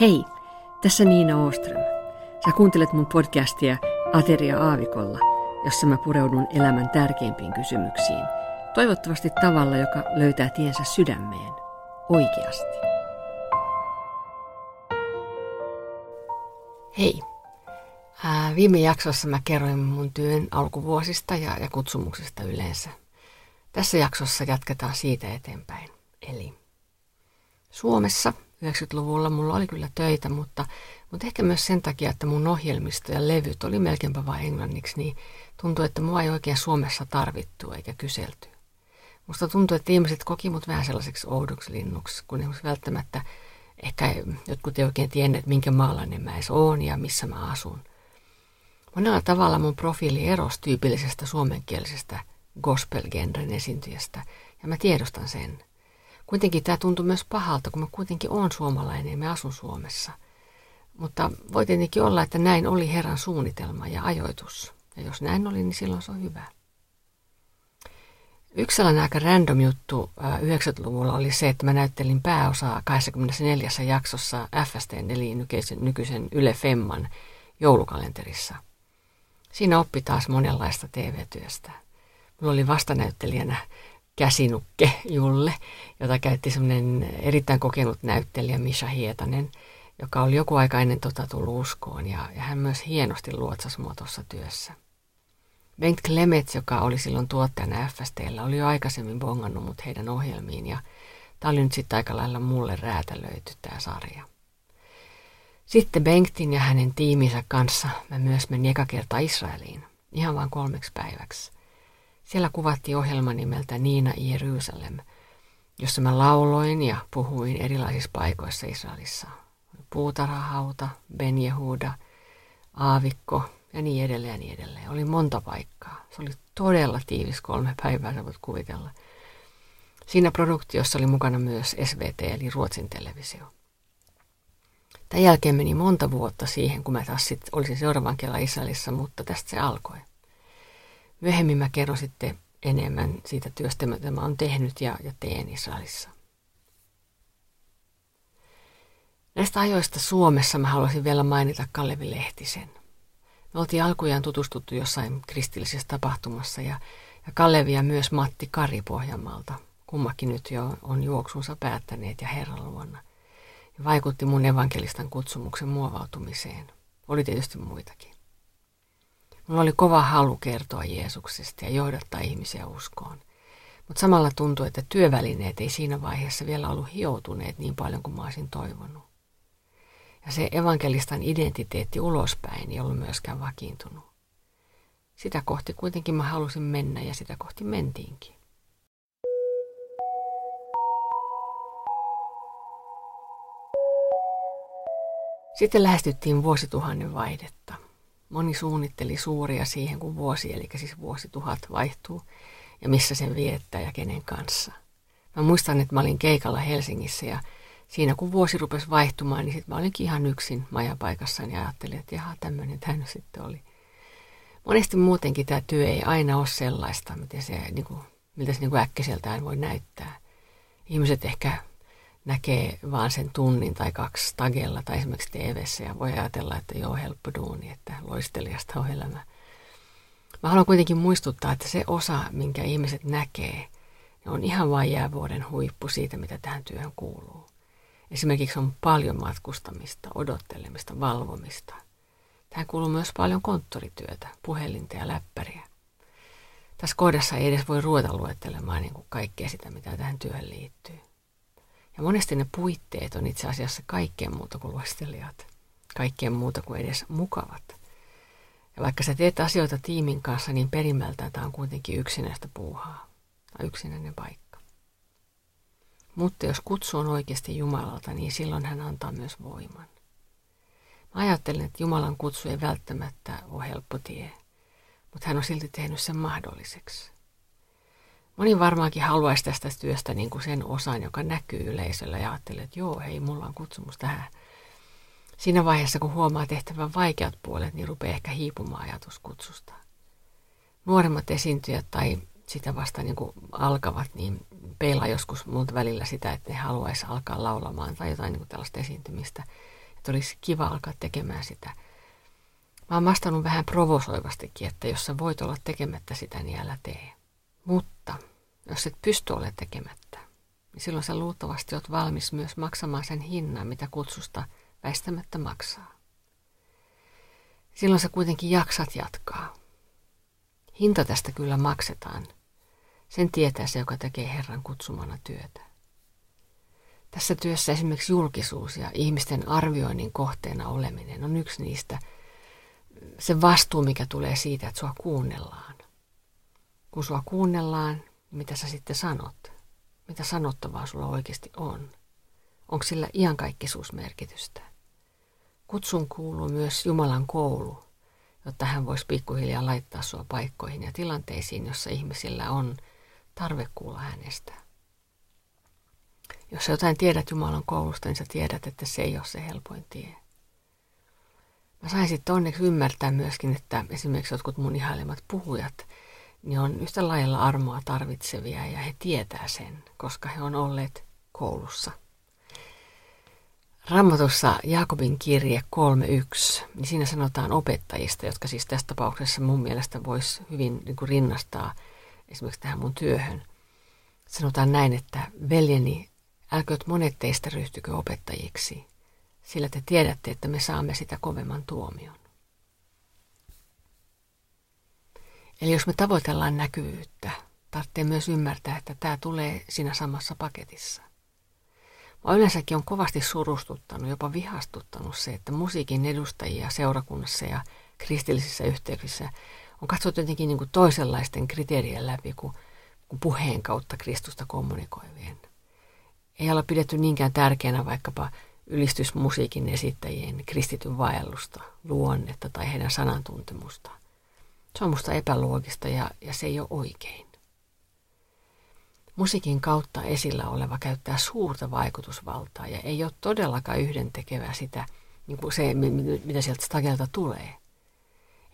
Hei, tässä Niina Oström. Sä kuuntelet mun podcastia Ateria Aavikolla, jossa mä pureudun elämän tärkeimpiin kysymyksiin. Toivottavasti tavalla, joka löytää tiensä sydämeen. Oikeasti. Hei. Ää, viime jaksossa mä kerroin mun työn alkuvuosista ja, ja kutsumuksista yleensä. Tässä jaksossa jatketaan siitä eteenpäin. Eli Suomessa 90-luvulla mulla oli kyllä töitä, mutta, mutta ehkä myös sen takia, että mun ohjelmisto ja levyt oli melkeinpä vain englanniksi, niin tuntui, että mua ei oikein Suomessa tarvittu eikä kyselty. Musta tuntui, että ihmiset koki mut vähän sellaiseksi oudoksi linnuksi, kun ei välttämättä ehkä jotkut ei oikein tienneet, minkä maalainen mä edes oon ja missä mä asun. Monella tavalla mun profiili erosi tyypillisestä suomenkielisestä gospel-genren esiintyjästä, ja mä tiedostan sen – Kuitenkin tämä tuntui myös pahalta, kun mä kuitenkin olen suomalainen ja mä asun Suomessa. Mutta voi tietenkin olla, että näin oli Herran suunnitelma ja ajoitus. Ja jos näin oli, niin silloin se on hyvä. Yksi sellainen aika random juttu 90-luvulla oli se, että mä näyttelin pääosaa 24 jaksossa FST, eli nykyisen, nykyisen Yle Femman joulukalenterissa. Siinä oppi taas monenlaista TV-työstä. Mulla oli vastanäyttelijänä käsinukke Julle, jota käytti semmoinen erittäin kokenut näyttelijä Misha Hietanen, joka oli joku aika ennen tota tullut uskoon ja, ja hän myös hienosti luotsasi mua tuossa työssä. Bengt Klemets, joka oli silloin tuottajana FSTllä, oli jo aikaisemmin bongannut mut heidän ohjelmiin ja tämä oli nyt sitten aika lailla mulle räätälöity tämä sarja. Sitten Bengtin ja hänen tiiminsä kanssa mä myös menin eka kerta Israeliin, ihan vain kolmeksi päiväksi. Siellä kuvattiin ohjelma nimeltä Niina Jerusalem, jossa mä lauloin ja puhuin erilaisissa paikoissa Israelissa. Puutarhahauta, Ben Yehuda, Aavikko ja niin edelleen ja niin edelleen. Oli monta paikkaa. Se oli todella tiivis kolme päivää, sä voit kuvitella. Siinä produktiossa oli mukana myös SVT eli Ruotsin televisio. Tämän jälkeen meni monta vuotta siihen, kun mä taas sit olisin seuraavan kerran Israelissa, mutta tästä se alkoi. Myöhemmin mä kerron sitten enemmän siitä työstä, mitä mä oon tehnyt ja, ja teen Israelissa. Näistä ajoista Suomessa mä haluaisin vielä mainita Kallevi Lehtisen. Me oltiin alkujaan tutustuttu jossain kristillisessä tapahtumassa ja, ja Kallevi ja myös Matti Kari Pohjanmaalta. Kummakin nyt jo on juoksunsa päättäneet ja Herran luona. Ja vaikutti mun evankelistan kutsumuksen muovautumiseen. Oli tietysti muitakin. Mulla oli kova halu kertoa Jeesuksesta ja johdattaa ihmisiä uskoon. Mutta samalla tuntui, että työvälineet ei siinä vaiheessa vielä ollut hioutuneet niin paljon kuin mä olisin toivonut. Ja se evankelistan identiteetti ulospäin ei ollut myöskään vakiintunut. Sitä kohti kuitenkin mä halusin mennä ja sitä kohti mentiinkin. Sitten lähestyttiin vuosituhannen vaihdetta. Moni suunnitteli suuria siihen, kun vuosi, eli siis vuosituhat vaihtuu, ja missä sen viettää ja kenen kanssa. Mä muistan, että mä olin keikalla Helsingissä ja siinä kun vuosi rupesi vaihtumaan, niin sitten mä olinkin ihan yksin majapaikassani ja ajattelin, että jaha, tämmöinen tämä sitten oli. Monesti muutenkin tämä työ ei aina ole sellaista, miten se, niin kuin, miltä se niin kuin äkkiseltään voi näyttää. Ihmiset ehkä näkee vaan sen tunnin tai kaksi tagella tai esimerkiksi tv ja voi ajatella, että joo, helppo duuni, että loistelijasta on elämä. Mä haluan kuitenkin muistuttaa, että se osa, minkä ihmiset näkee, on ihan vain jäävuoden huippu siitä, mitä tähän työhön kuuluu. Esimerkiksi on paljon matkustamista, odottelemista, valvomista. Tähän kuuluu myös paljon konttorityötä, puhelinta ja läppäriä. Tässä kohdassa ei edes voi ruveta luettelemaan niin kuin kaikkea sitä, mitä tähän työhön liittyy. Ja monesti ne puitteet on itse asiassa kaikkeen muuta kuin luistelijat. Kaikkeen muuta kuin edes mukavat. Ja vaikka sä teet asioita tiimin kanssa, niin perimmältään tämä on kuitenkin yksinäistä puuhaa. Tai yksinäinen paikka. Mutta jos kutsu on oikeasti Jumalalta, niin silloin hän antaa myös voiman. Mä ajattelen, että Jumalan kutsu ei välttämättä ole helppo tie, mutta hän on silti tehnyt sen mahdolliseksi. Moni varmaankin haluaisi tästä työstä niin kuin sen osan, joka näkyy yleisöllä ja ajattelee, että joo, hei, mulla on kutsumus tähän. Siinä vaiheessa, kun huomaa tehtävän vaikeat puolet, niin rupeaa ehkä hiipumaan ajatus kutsusta. Nuoremmat esiintyjät tai sitä vasta niin kuin alkavat, niin peilaa joskus multa välillä sitä, että ne haluaisi alkaa laulamaan tai jotain niin kuin tällaista esiintymistä. että olisi kiva alkaa tekemään sitä. Mä oon vastannut vähän provosoivastikin, että jos sä voit olla tekemättä sitä, niin älä tee. Mutta jos et pysty olemaan tekemättä, niin silloin sä luultavasti oot valmis myös maksamaan sen hinnan, mitä kutsusta väistämättä maksaa. Silloin sä kuitenkin jaksat jatkaa. Hinta tästä kyllä maksetaan. Sen tietää se, joka tekee Herran kutsumana työtä. Tässä työssä esimerkiksi julkisuus ja ihmisten arvioinnin kohteena oleminen on yksi niistä. Se vastuu, mikä tulee siitä, että sua kuunnellaan. Kun sua kuunnellaan, mitä sä sitten sanot? Mitä sanottavaa sulla oikeasti on? Onko sillä iankaikkisuusmerkitystä? Kutsun kuuluu myös Jumalan koulu, jotta hän voisi pikkuhiljaa laittaa sua paikkoihin ja tilanteisiin, jossa ihmisillä on tarve kuulla hänestä. Jos sä jotain tiedät Jumalan koulusta, niin sä tiedät, että se ei ole se helpoin tie. Mä sain sitten onneksi ymmärtää myöskin, että esimerkiksi jotkut mun ihailemat puhujat, niin on yhtä lailla armoa tarvitsevia ja he tietää sen, koska he on olleet koulussa. Raamatussa Jaakobin kirje 3.1, niin siinä sanotaan opettajista, jotka siis tässä tapauksessa mun mielestä voisi hyvin niin kuin rinnastaa esimerkiksi tähän mun työhön. Sanotaan näin, että veljeni, älkööt monet teistä ryhtykö opettajiksi, sillä te tiedätte, että me saamme sitä kovemman tuomion. Eli jos me tavoitellaan näkyvyyttä, tarvitsee myös ymmärtää, että tämä tulee siinä samassa paketissa. Mä yleensäkin on kovasti surustuttanut, jopa vihastuttanut se, että musiikin edustajia seurakunnassa ja kristillisissä yhteyksissä on katsottu jotenkin niin kuin toisenlaisten kriteerien läpi kuin, kuin puheen kautta Kristusta kommunikoivien. Ei olla pidetty niinkään tärkeänä vaikkapa ylistysmusiikin esittäjien kristityn vaellusta, luonnetta tai heidän sanantuntemusta. Se on musta epäloogista ja, ja se ei ole oikein. Musiikin kautta esillä oleva käyttää suurta vaikutusvaltaa ja ei ole todellakaan yhdentekevää sitä, niin kuin se, mitä sieltä stagelta tulee.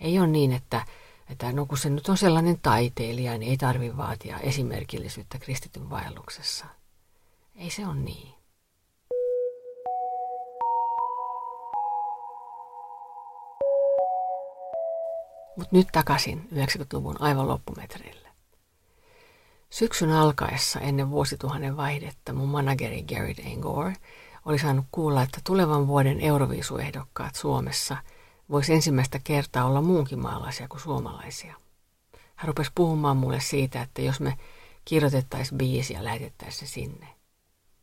Ei ole niin, että, että no kun se nyt on sellainen taiteilija, niin ei tarvitse vaatia esimerkillisyyttä kristityn vaelluksessa. Ei se ole niin. Mutta nyt takaisin 90-luvun aivan loppumetreille. Syksyn alkaessa ennen vuosituhannen vaihdetta mun manageri Gary Dangor oli saanut kuulla, että tulevan vuoden Euroviisuehdokkaat Suomessa voisi ensimmäistä kertaa olla muunkin maalaisia kuin suomalaisia. Hän rupesi puhumaan mulle siitä, että jos me kirjoitettaisiin biisi ja lähetettäisiin se sinne.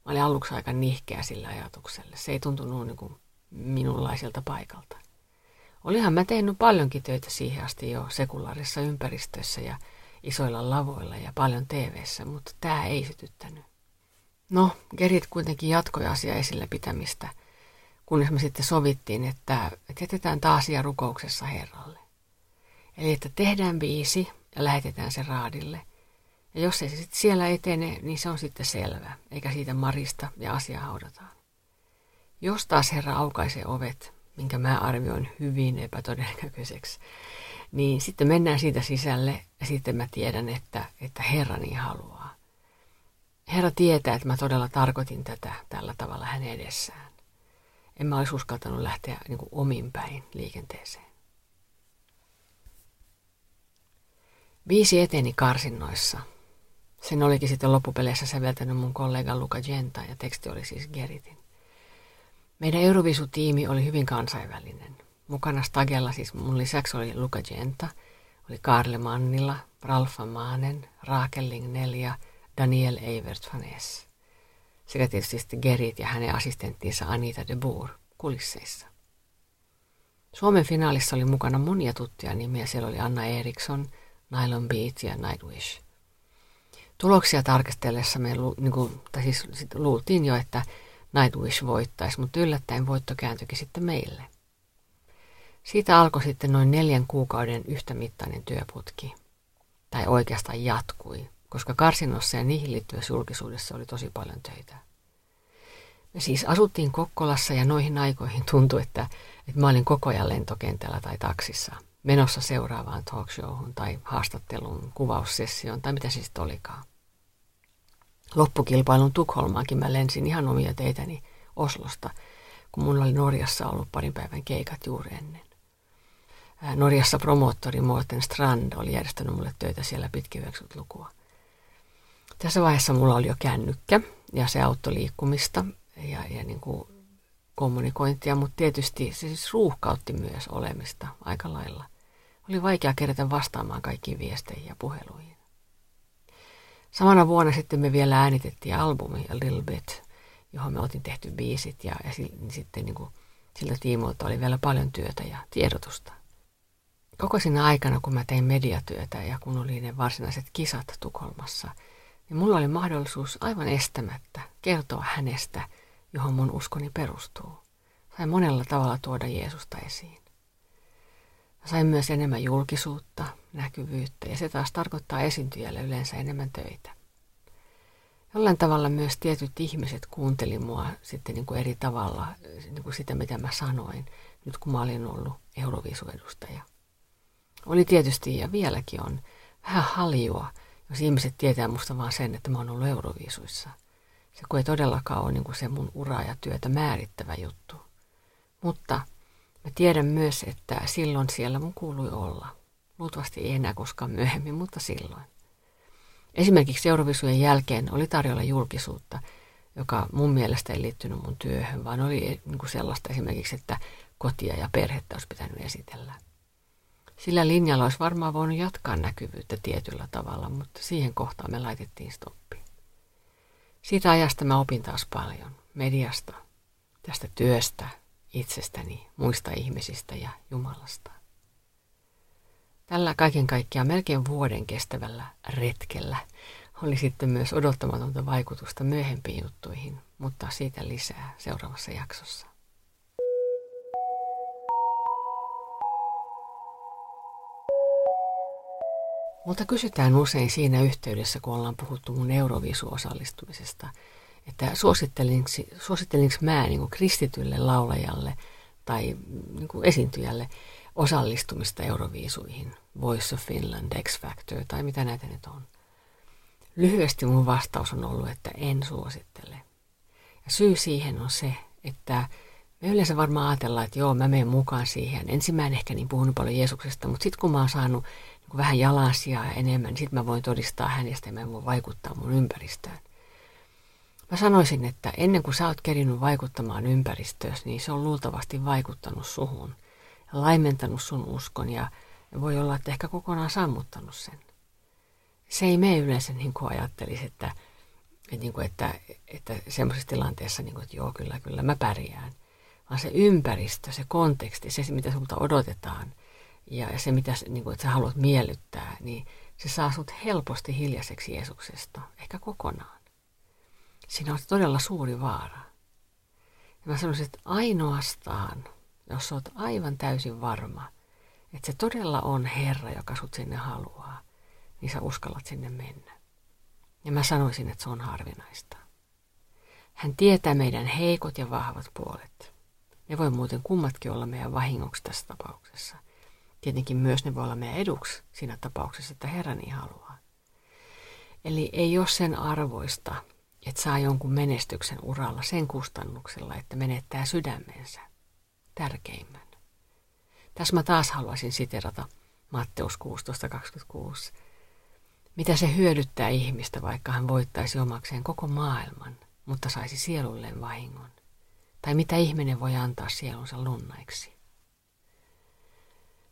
Mä olin aluksi aika nihkeä sillä ajatuksella. Se ei tuntunut niin kuin minunlaiselta paikalta. Olihan mä tehnyt paljonkin töitä siihen asti jo sekulaarissa ympäristössä ja isoilla lavoilla ja paljon tv mutta tämä ei sytyttänyt. No, Gerit kuitenkin jatkoi asia esillä pitämistä, kunnes me sitten sovittiin, että, että jätetään taas ja rukouksessa Herralle. Eli että tehdään biisi ja lähetetään se raadille. Ja jos ei se sitten siellä etene, niin se on sitten selvä, eikä siitä marista ja asiaa haudataan. Jos taas Herra aukaisee ovet, minkä mä arvioin hyvin epätodennäköiseksi, niin sitten mennään siitä sisälle ja sitten mä tiedän, että, että Herra niin haluaa. Herra tietää, että mä todella tarkoitin tätä tällä tavalla hänen edessään. En mä olisi uskaltanut lähteä niin kuin omin päin liikenteeseen. Viisi eteni karsinnoissa. Sen olikin sitten loppupeleissä säveltänyt mun kollega Luca Genta ja teksti oli siis Geritin. Meidän Eurovisu-tiimi oli hyvin kansainvälinen. Mukana Stagella siis mun lisäksi oli Luca Genta, oli Karle Mannilla, Ralfa Maanen, Raakel Lignell ja Daniel Evert van. Sekä tietysti Gerit ja hänen assistenttinsa Anita de Boer kulisseissa. Suomen finaalissa oli mukana monia tuttuja nimiä. Siellä oli Anna Eriksson, Nylon Beat ja Nightwish. Tuloksia tarkastellessa me lu, niin kuin, tai siis luultiin jo, että Nightwish voittaisi, mutta yllättäen voitto kääntyikin sitten meille. Siitä alkoi sitten noin neljän kuukauden yhtämittainen työputki. Tai oikeastaan jatkui, koska karsinossa ja niihin liittyvässä julkisuudessa oli tosi paljon töitä. Me siis asuttiin Kokkolassa ja noihin aikoihin tuntui, että, että mä olin koko ajan lentokentällä tai taksissa, menossa seuraavaan talkshowhun tai haastatteluun, kuvaussessioon tai mitä sitten olikaan. Loppukilpailun Tukholmaankin mä lensin ihan omia teitäni Oslosta – kun mulla oli Norjassa ollut parin päivän keikat juuri ennen. Norjassa promoottori Morten Strand oli järjestänyt mulle töitä siellä pitkin lukua. Tässä vaiheessa mulla oli jo kännykkä ja se auttoi liikkumista ja, ja niin kuin kommunikointia, mutta tietysti se siis ruuhkautti myös olemista aika lailla. Oli vaikea kerätä vastaamaan kaikkiin viesteihin ja puheluihin. Samana vuonna sitten me vielä äänitettiin albumi A Little Bit, johon me otin tehty biisit ja, ja sitten niin kuin, sillä tiimoilta oli vielä paljon työtä ja tiedotusta. Koko siinä aikana, kun mä tein mediatyötä ja kun oli ne varsinaiset kisat Tukholmassa, niin mulla oli mahdollisuus aivan estämättä kertoa hänestä, johon mun uskoni perustuu. Sain monella tavalla tuoda Jeesusta esiin. Mä sain myös enemmän julkisuutta, näkyvyyttä ja se taas tarkoittaa esiintyjälle yleensä enemmän töitä. Jollain tavalla myös tietyt ihmiset kuunteli mua sitten niin kuin eri tavalla niin kuin sitä, mitä mä sanoin, nyt kun mä olin ollut Euroviisuedustaja. Oli tietysti ja vieläkin on vähän haljua, jos ihmiset tietää musta vaan sen, että mä oon ollut Euroviisuissa. Se kun ei todellakaan ole niin kuin se mun ura ja työtä määrittävä juttu. Mutta mä tiedän myös, että silloin siellä mun kuului olla. Luultavasti ei enää koskaan myöhemmin, mutta silloin. Esimerkiksi Eurovisujen jälkeen oli tarjolla julkisuutta, joka mun mielestä ei liittynyt mun työhön, vaan oli niin kuin sellaista esimerkiksi, että kotia ja perhettä olisi pitänyt esitellä. Sillä linjalla olisi varmaan voinut jatkaa näkyvyyttä tietyllä tavalla, mutta siihen kohtaan me laitettiin stoppi. Siitä ajasta mä opin taas paljon. Mediasta, tästä työstä, itsestäni, muista ihmisistä ja Jumalasta. Tällä kaiken kaikkiaan melkein vuoden kestävällä retkellä oli sitten myös odottamatonta vaikutusta myöhempiin juttuihin, mutta siitä lisää seuraavassa jaksossa. Mutta kysytään usein siinä yhteydessä, kun ollaan puhuttu mun Euroviisu-osallistumisesta, että suosittelinko, mä niin kuin kristitylle laulajalle tai niin kuin esiintyjälle osallistumista Euroviisuihin, Voice of Finland, X Factor tai mitä näitä nyt on. Lyhyesti mun vastaus on ollut, että en suosittele. Ja syy siihen on se, että me yleensä varmaan ajatellaan, että joo, mä menen mukaan siihen. Ensin mä en ehkä niin puhunut paljon Jeesuksesta, mutta sitten kun mä oon saanut niin vähän jalansijaa enemmän, niin sitten mä voin todistaa hänestä ja mä voin vaikuttaa mun ympäristöön. Mä sanoisin, että ennen kuin sä oot kerinyt vaikuttamaan ympäristöösi, niin se on luultavasti vaikuttanut suhun laimentanut sun uskon ja voi olla, että ehkä kokonaan sammuttanut sen. Se ei mene yleensä niin kuin ajattelisi, että, että, niin kuin, että, että semmoisessa tilanteessa, niin kuin, että joo, kyllä, kyllä, mä pärjään. Vaan se ympäristö, se konteksti, se mitä sulta odotetaan ja se, mitä niin kuin, että sä haluat miellyttää, niin se saa sut helposti hiljaiseksi Jeesuksesta, ehkä kokonaan. Siinä on todella suuri vaara. Ja mä sanoisin, että ainoastaan, jos olet aivan täysin varma, että se todella on Herra, joka sut sinne haluaa, niin sä uskallat sinne mennä. Ja mä sanoisin, että se on harvinaista. Hän tietää meidän heikot ja vahvat puolet. Ne voi muuten kummatkin olla meidän vahingoksi tässä tapauksessa. Tietenkin myös ne voi olla meidän eduksi siinä tapauksessa, että Herra niin haluaa. Eli ei ole sen arvoista, että saa jonkun menestyksen uralla sen kustannuksella, että menettää sydämensä, tärkeimmän. Tässä mä taas haluaisin siterata Matteus 16.26. Mitä se hyödyttää ihmistä, vaikka hän voittaisi omakseen koko maailman, mutta saisi sielulleen vahingon? Tai mitä ihminen voi antaa sielunsa lunnaiksi?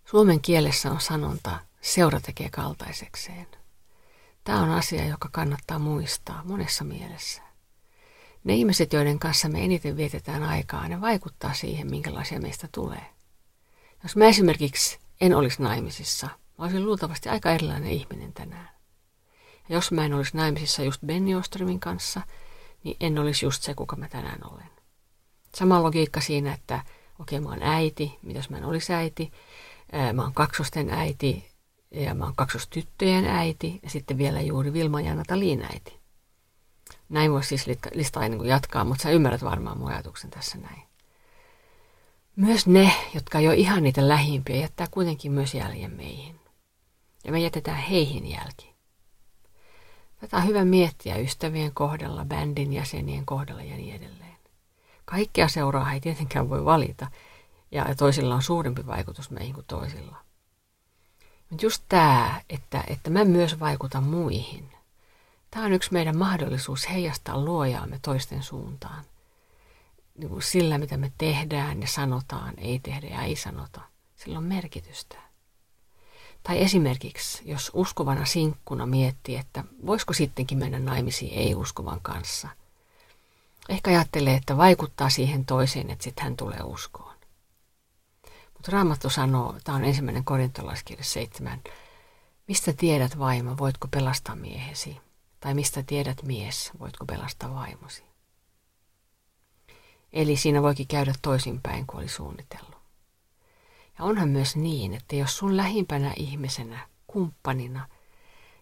Suomen kielessä on sanonta, seura tekee kaltaisekseen. Tämä on asia, joka kannattaa muistaa monessa mielessä. Ne ihmiset, joiden kanssa me eniten vietetään aikaa, ne vaikuttaa siihen, minkälaisia meistä tulee. Jos mä esimerkiksi en olisi naimisissa, mä olisin luultavasti aika erilainen ihminen tänään. Ja jos mä en olisi naimisissa just Benny Oströmin kanssa, niin en olisi just se, kuka mä tänään olen. Sama logiikka siinä, että okei, okay, mä oon äiti, mitäs mä en olisi äiti, mä oon kaksosten äiti, ja mä oon kaksostyttöjen äiti ja sitten vielä juuri Vilma ja Nataliin äiti. Näin voisi siis listaa niin jatkaa, mutta sä ymmärrät varmaan mun ajatuksen tässä näin. Myös ne, jotka ei ole ihan niitä lähimpiä, jättää kuitenkin myös jäljen meihin. Ja me jätetään heihin jälki. Tätä on hyvä miettiä ystävien kohdalla, bändin jäsenien kohdalla ja niin edelleen. Kaikkea seuraa ei tietenkään voi valita, ja toisilla on suurempi vaikutus meihin kuin toisilla. Mutta just tämä, että, että mä myös vaikutan muihin, tämä on yksi meidän mahdollisuus heijastaa luojaamme toisten suuntaan. Niin kuin sillä, mitä me tehdään ja sanotaan, ei tehdä ja ei sanota, sillä on merkitystä. Tai esimerkiksi, jos uskovana sinkkuna miettii, että voisiko sittenkin mennä naimisiin ei-uskovan kanssa. Ehkä ajattelee, että vaikuttaa siihen toiseen, että sitten hän tulee uskoon. Mutta Raamattu sanoo, tämä on ensimmäinen korintolaiskirja 7, mistä tiedät vaimo, voitko pelastaa miehesi? Tai mistä tiedät mies, voitko pelastaa vaimosi? Eli siinä voikin käydä toisinpäin kuin oli suunnitellut. Ja onhan myös niin, että jos sun lähimpänä ihmisenä, kumppanina,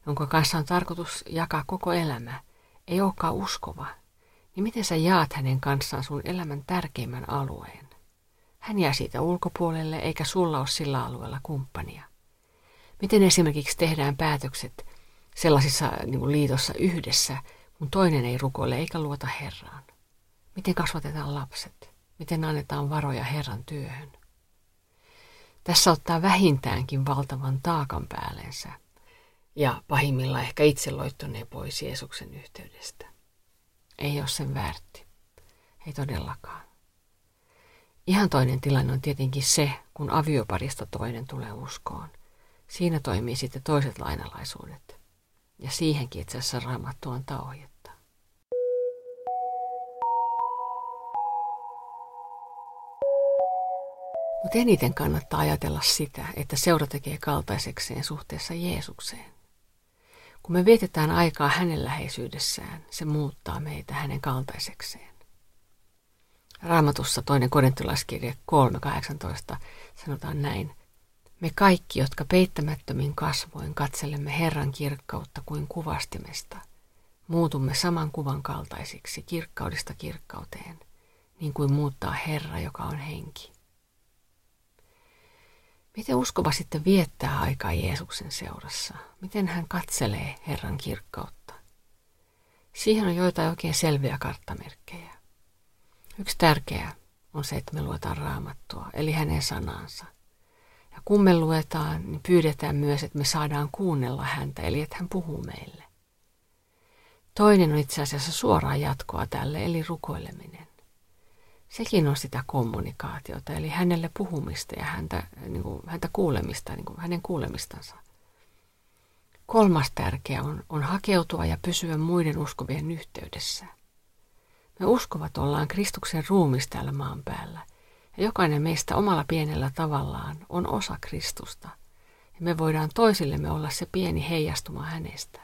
jonka kanssa on tarkoitus jakaa koko elämä, ei olekaan uskova, niin miten sä jaat hänen kanssaan sun elämän tärkeimmän alueen? Hän jää siitä ulkopuolelle, eikä sulla ole sillä alueella kumppania. Miten esimerkiksi tehdään päätökset sellaisissa niin kuin liitossa yhdessä, kun toinen ei rukoile eikä luota Herraan? Miten kasvatetaan lapset? Miten annetaan varoja Herran työhön? Tässä ottaa vähintäänkin valtavan taakan päällensä ja pahimmillaan ehkä itse loittonee pois Jeesuksen yhteydestä. Ei ole sen väärti. Ei todellakaan. Ihan toinen tilanne on tietenkin se, kun avioparista toinen tulee uskoon. Siinä toimii sitten toiset lainalaisuudet. Ja siihenkin itse asiassa raamattu on ohjetta. Mutta eniten kannattaa ajatella sitä, että seura tekee kaltaisekseen suhteessa Jeesukseen. Kun me vietetään aikaa hänen läheisyydessään, se muuttaa meitä hänen kaltaisekseen. Raamatussa toinen korintolaiskirja 3.18 sanotaan näin. Me kaikki, jotka peittämättömin kasvoin katselemme Herran kirkkautta kuin kuvastimesta, muutumme saman kuvan kaltaisiksi kirkkaudesta kirkkauteen, niin kuin muuttaa Herra, joka on henki. Miten uskova sitten viettää aikaa Jeesuksen seurassa? Miten hän katselee Herran kirkkautta? Siihen on joitain oikein selviä karttamerkkejä. Yksi tärkeä on se, että me luetaan raamattua, eli hänen sanansa. Ja kun me luetaan, niin pyydetään myös, että me saadaan kuunnella häntä, eli että hän puhuu meille. Toinen on itse asiassa suoraa jatkoa tälle, eli rukoileminen sekin on sitä kommunikaatiota, eli hänelle puhumista ja häntä, niin kuin, häntä kuulemista, niin kuin hänen kuulemistansa. Kolmas tärkeä on, on hakeutua ja pysyä muiden uskovien yhteydessä. Me uskovat ollaan Kristuksen ruumis täällä maan päällä, ja jokainen meistä omalla pienellä tavallaan on osa Kristusta, ja me voidaan toisillemme olla se pieni heijastuma hänestä.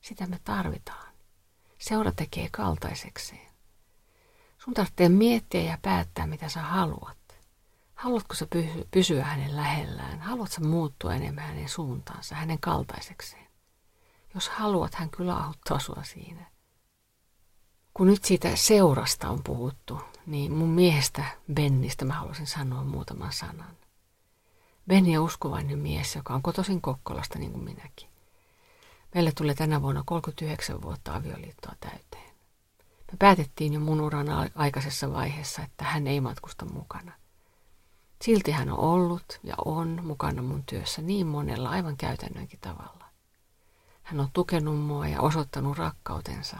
Sitä me tarvitaan. Seura tekee kaltaisekseen. Sun tarvitsee miettiä ja päättää, mitä sä haluat. Haluatko sä pysyä hänen lähellään? Haluatko muuttua enemmän hänen suuntaansa, hänen kaltaisekseen? Jos haluat, hän kyllä auttaa sua siinä. Kun nyt siitä seurasta on puhuttu, niin mun miehestä Bennistä mä haluaisin sanoa muutaman sanan. Benni on uskovainen mies, joka on kotoisin Kokkolasta niin kuin minäkin. Meille tulee tänä vuonna 39 vuotta avioliittoa täyteen. Me päätettiin jo mun uran aikaisessa vaiheessa, että hän ei matkusta mukana. Silti hän on ollut ja on mukana mun työssä niin monella aivan käytännönkin tavalla. Hän on tukenut mua ja osoittanut rakkautensa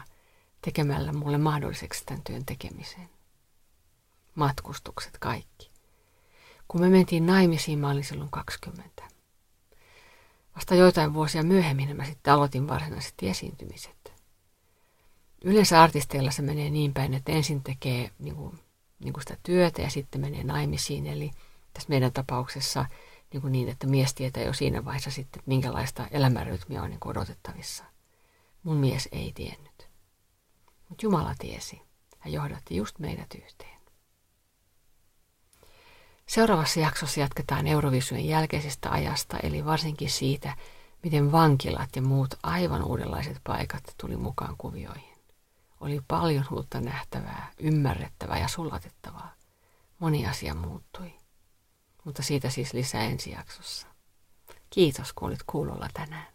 tekemällä mulle mahdolliseksi tämän työn tekemisen. Matkustukset kaikki. Kun me mentiin naimisiin, mä olin silloin 20. Vasta joitain vuosia myöhemmin mä sitten aloitin varsinaisesti esiintymiset. Yleensä artisteilla se menee niin päin, että ensin tekee niin kuin, niin kuin sitä työtä ja sitten menee naimisiin. Eli tässä meidän tapauksessa niin, kuin niin että mies tietää jo siinä vaiheessa sitten, että minkälaista elämänrytmiä on niin odotettavissa. Mun mies ei tiennyt. Mutta Jumala tiesi ja johdatti just meidät yhteen. Seuraavassa jaksossa jatketaan Eurovision jälkeisestä ajasta, eli varsinkin siitä, miten vankilat ja muut aivan uudenlaiset paikat tuli mukaan kuvioihin. Oli paljon uutta nähtävää, ymmärrettävää ja sulatettavaa. Moni asia muuttui. Mutta siitä siis lisää ensi jaksossa. Kiitos, kun olit kuulolla tänään.